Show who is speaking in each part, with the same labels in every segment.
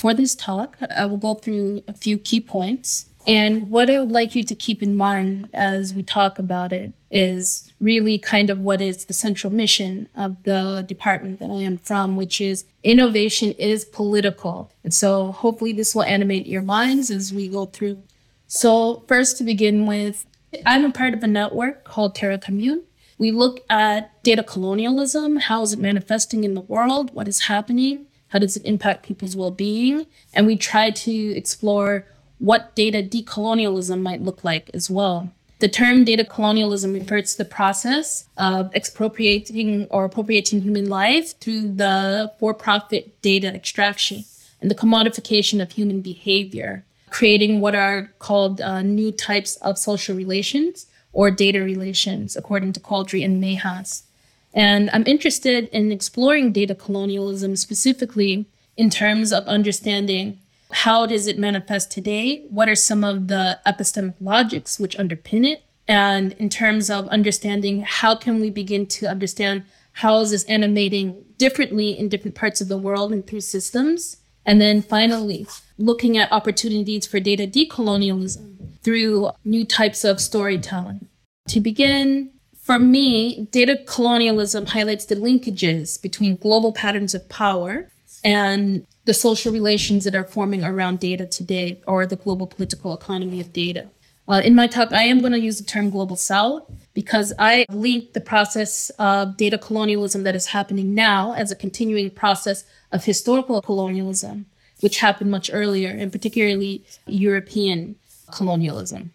Speaker 1: For this talk, I will go through a few key points. And what I would like you to keep in mind as we talk about it is really kind of what is the central mission of the department that I am from, which is innovation is political. And so hopefully this will animate your minds as we go through. So, first to begin with, I'm a part of a network called Tierra Común. We look at data colonialism. How is it manifesting in the world? What is happening? How does it impact people's well being? And we try to explore what data decolonialism might look like as well. The term data colonialism refers to the process of expropriating or appropriating human life through the for profit data extraction and the commodification of human behavior, creating what are called uh, new types of social relations or data relations, according to Couldry and Mejias. And I'm interested in exploring data colonialism specifically in terms of understanding how does it manifest today? What are some of the epistemic logics which underpin it? And in terms of understanding, how can we begin to understand how is this animating differently in different parts of the world and through systems? And then finally, looking at opportunities for data decolonialism through new types of storytelling. To begin, for me, data colonialism highlights the linkages between global patterns of power and the social relations that are forming around data today or the global political economy of data. Uh, in my talk, I am going to use the term global south because I link the process of data colonialism that is happening now as a continuing process of historical colonialism, which happened much earlier, and particularly European colonialism.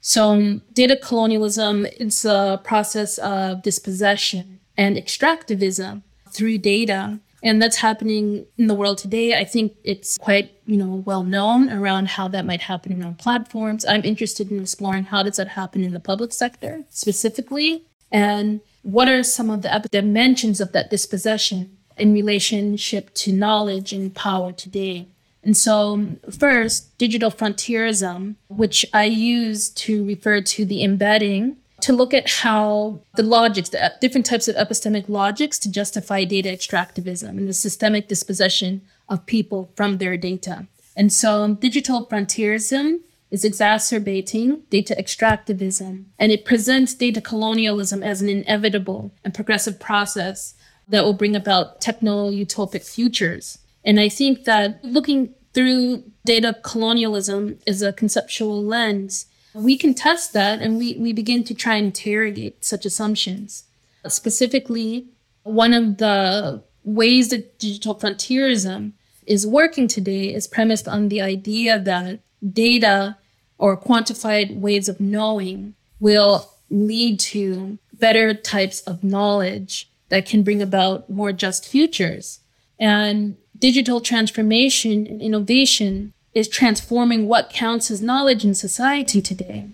Speaker 1: So, um, data colonialism is a process of dispossession and extractivism through data and that's happening in the world today. I think it's quite, you know, well known around how that might happen on platforms. I'm interested in exploring how does that happen in the public sector specifically, and what are some of the dimensions of that dispossession in relationship to knowledge and power today. And so, first, digital frontierism, which I use to refer to the embedding to look at how the logics, the uh, different types of epistemic logics to justify data extractivism and the systemic dispossession of people from their data. And so digital frontierism is exacerbating data extractivism, and it presents data colonialism as an inevitable and progressive process that will bring about techno utopic futures. And I think that looking through data colonialism is a conceptual lens we can test that and we, we begin to try and interrogate such assumptions. Specifically, one of the ways that digital frontierism is working today is premised on the idea that data or quantified ways of knowing will lead to better types of knowledge that can bring about more just futures. And digital transformation and innovation is transforming what counts as knowledge in society today.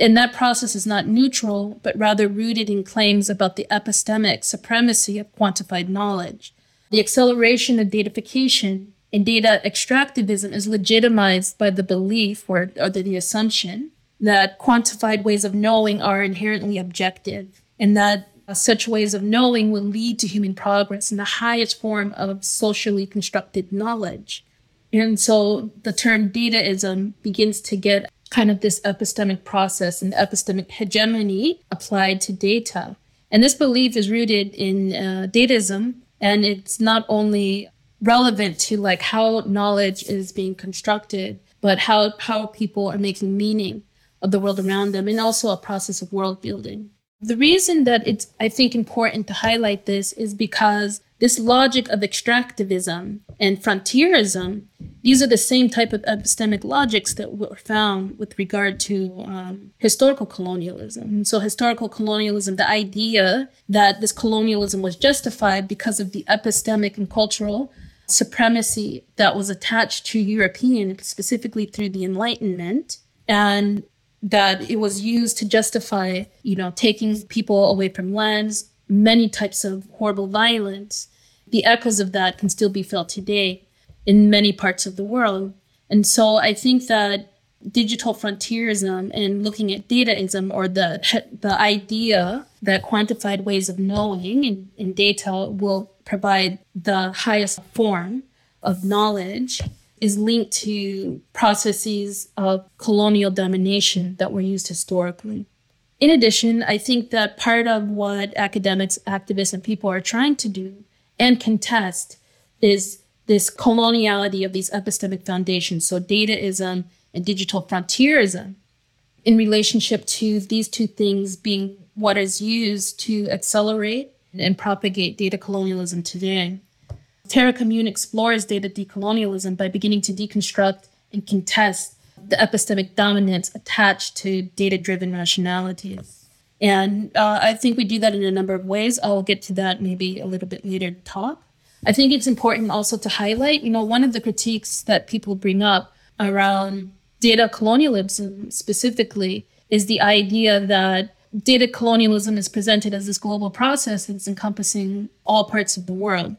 Speaker 1: And that process is not neutral, but rather rooted in claims about the epistemic supremacy of quantified knowledge. The acceleration of datafication and data extractivism is legitimized by the belief or, or the, the assumption that quantified ways of knowing are inherently objective and that such ways of knowing will lead to human progress in the highest form of socially constructed knowledge. And so the term dataism begins to get kind of this epistemic process and epistemic hegemony applied to data. And this belief is rooted in uh, dataism, and it's not only relevant to like how knowledge is being constructed, but how how people are making meaning of the world around them, and also a process of world building. The reason that it's I think important to highlight this is because this logic of extractivism and frontierism, these are the same type of epistemic logics that were found with regard to um, historical colonialism. so, historical colonialism, the idea that this colonialism was justified because of the epistemic and cultural supremacy that was attached to European, specifically through the Enlightenment, and that it was used to justify, you know, taking people away from lands, many types of horrible violence the echoes of that can still be felt today in many parts of the world. And so I think that digital frontierism and looking at dataism or the the idea that quantified ways of knowing in, in data will provide the highest form of knowledge is linked to processes of colonial domination that were used historically. In addition, I think that part of what academics, activists, and people are trying to do and contest is this coloniality of these epistemic foundations. So, dataism and digital frontierism in relationship to these two things being what is used to accelerate and propagate data colonialism today. Tierra Común explores data decolonialism by beginning to deconstruct and contest the epistemic dominance attached to data driven rationalities. And uh, I think we do that in a number of ways. I'll get to that maybe a little bit later in talk. I think it's important also to highlight, you know, one of the critiques that people bring up around data colonialism specifically is the idea that data colonialism is presented as this global process that's encompassing all parts of the world.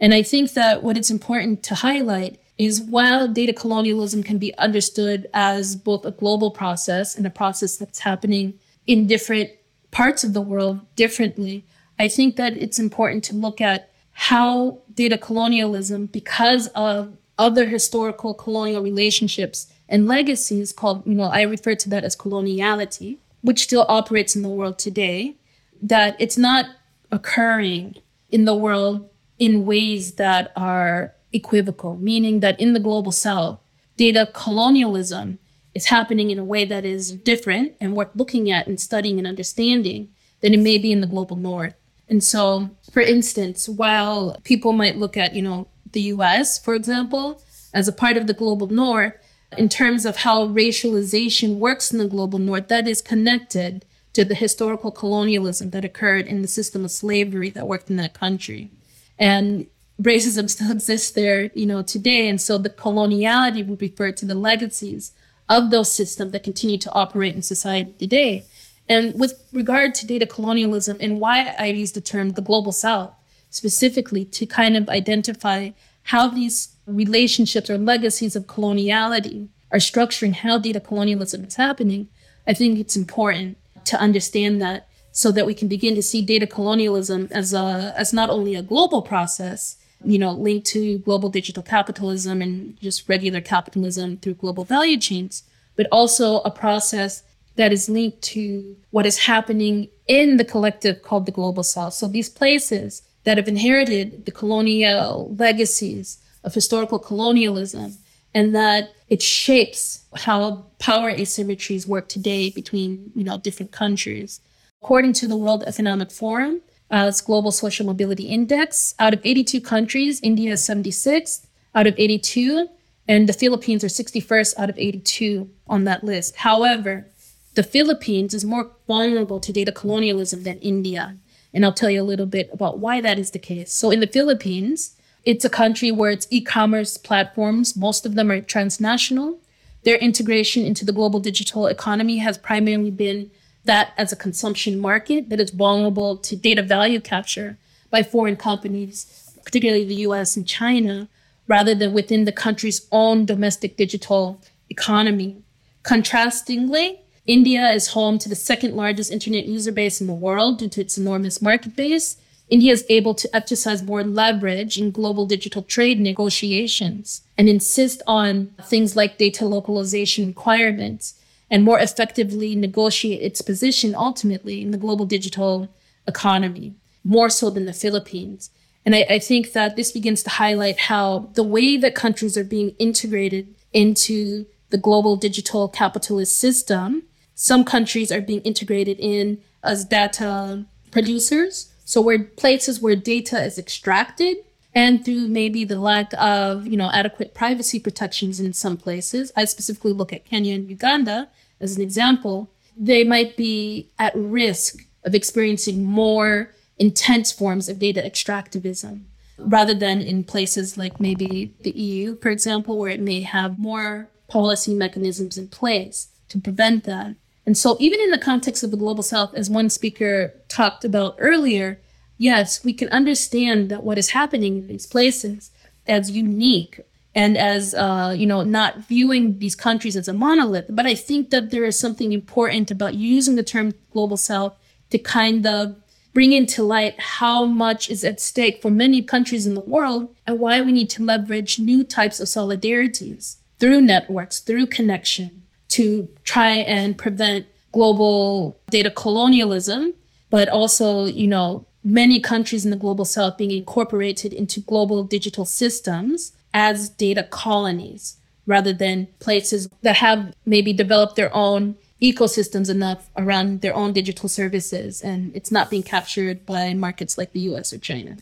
Speaker 1: And I think that what it's important to highlight is while data colonialism can be understood as both a global process and a process that's happening in different parts of the world differently, I think that it's important to look at how data colonialism, because of other historical colonial relationships and legacies called, you know, I refer to that as coloniality, which still operates in the world today, that it's not occurring in the world in ways that are equivocal, meaning that in the global south, data colonialism is happening in a way that is different and worth looking at and studying and understanding than it may be in the global north. And so, for instance, while people might look at, you know, the US, for example, as a part of the global north, in terms of how racialization works in the global north, that is connected to the historical colonialism that occurred in the system of slavery that worked in that country. And racism still exists there, you know, today. And so the coloniality would refer to the legacies of those systems that continue to operate in society today. And with regard to data colonialism and why I use the term the global south specifically to kind of identify how these relationships or legacies of coloniality are structuring how data colonialism is happening, I think it's important to understand that so that we can begin to see data colonialism as a as not only a global process, you know, linked to global digital capitalism and just regular capitalism through global value chains, but also a process that is linked to what is happening in the collective called the global south. So these places that have inherited the colonial legacies of historical colonialism and that it shapes how power asymmetries work today between you know different countries According to the World Economic Forum, uh, its Global Social Mobility Index, out of 82 countries, India is 76th out of 82, and the Philippines are 61st out of 82 on that list. However, the Philippines is more vulnerable to data colonialism than India. And I'll tell you a little bit about why that is the case. So, in the Philippines, it's a country where its e commerce platforms, most of them are transnational. Their integration into the global digital economy has primarily been that as a consumption market that is vulnerable to data value capture by foreign companies, particularly the US and China, rather than within the country's own domestic digital economy. Contrastingly, India is home to the second largest internet user base in the world due to its enormous market base. India is able to exercise more leverage in global digital trade negotiations and insist on things like data localization requirements and more effectively negotiate its position ultimately in the global digital economy, more so than the Philippines. And I, I, think that this begins to highlight how the way that countries are being integrated into the global digital capitalist system, some countries are being integrated in as data producers. So where places where data is extracted and through maybe the lack of you know adequate privacy protections in some places i specifically look at kenya and uganda as an example they might be at risk of experiencing more intense forms of data extractivism rather than in places like maybe the eu for example where it may have more policy mechanisms in place to prevent that. And so even in the context of the global south as one speaker talked about earlier yes, we can understand that what is happening in these places as unique and as uh, you know not viewing these countries as a monolith. But i think that there is something important about using the term global south to kind of bring into light how much is at stake for many countries in the world and why we need to leverage new types of solidarities through networks, through connection to try and prevent global data colonialism, but also, you know, many countries in the global south being incorporated into global digital systems as data colonies rather than places that have maybe developed their own ecosystems enough around their own digital services and it's not being captured by markets like the US or China.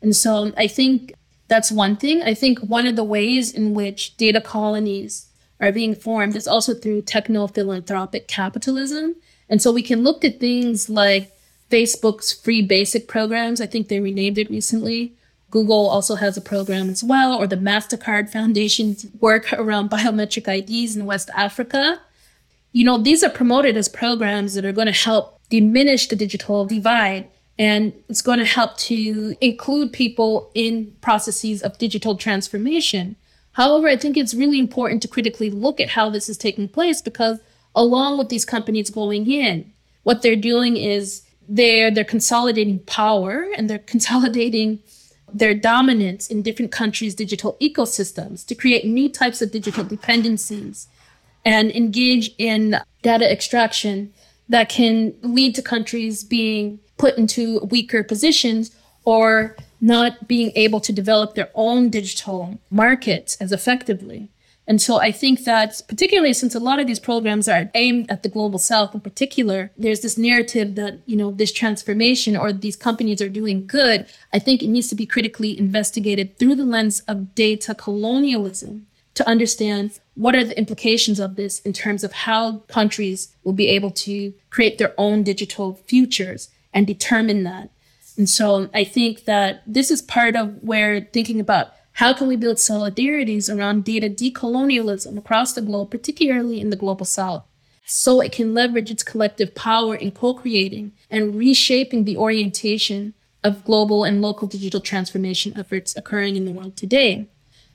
Speaker 1: And so I think that's one thing. I think one of the ways in which data colonies are being formed is also through techno philanthropic capitalism. And so we can look at things like Facebook's free basic programs. I think they renamed it recently. Google also has a program as well, or the MasterCard Foundation's work around biometric IDs in West Africa you know, these are promoted as programs that are going to help diminish the digital divide and it's going to help to include people in processes of digital transformation. However, I think it's really important to critically look at how this is taking place because along with these companies going in, what they're doing is they're they're consolidating power and they're consolidating their dominance in different countries' digital ecosystems to create new types of digital dependencies and engage in data extraction that can lead to countries being put into weaker positions or not being able to develop their own digital markets as effectively. And so I think that particularly since a lot of these programs are aimed at the global south in particular, there's this narrative that, you know, this transformation or these companies are doing good. I think it needs to be critically investigated through the lens of data colonialism to understand what are the implications of this in terms of how countries will be able to create their own digital futures and determine that. And so I think that this is part of where thinking about how can we build solidarities around data decolonialism across the globe, particularly in the global south, so it can leverage its collective power in co-creating and reshaping the orientation of global and local digital transformation efforts occurring in the world today.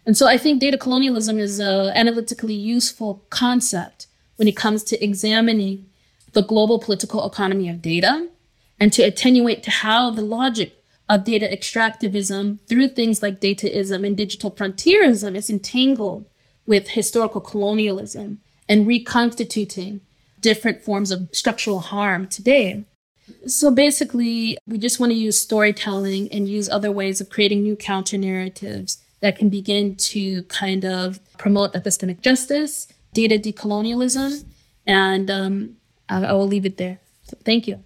Speaker 1: And so I think data colonialism is an analytically useful concept when it comes to examining the global political economy of data and to attenuate to how the logic of data extractivism through things like dataism and digital frontierism is entangled with historical colonialism and reconstituting different forms of structural harm today. So basically, we just want to use storytelling and use other ways of creating new counter narratives that can begin to kind of promote epistemic justice, data decolonialism, and um, I, will leave it there. So thank you.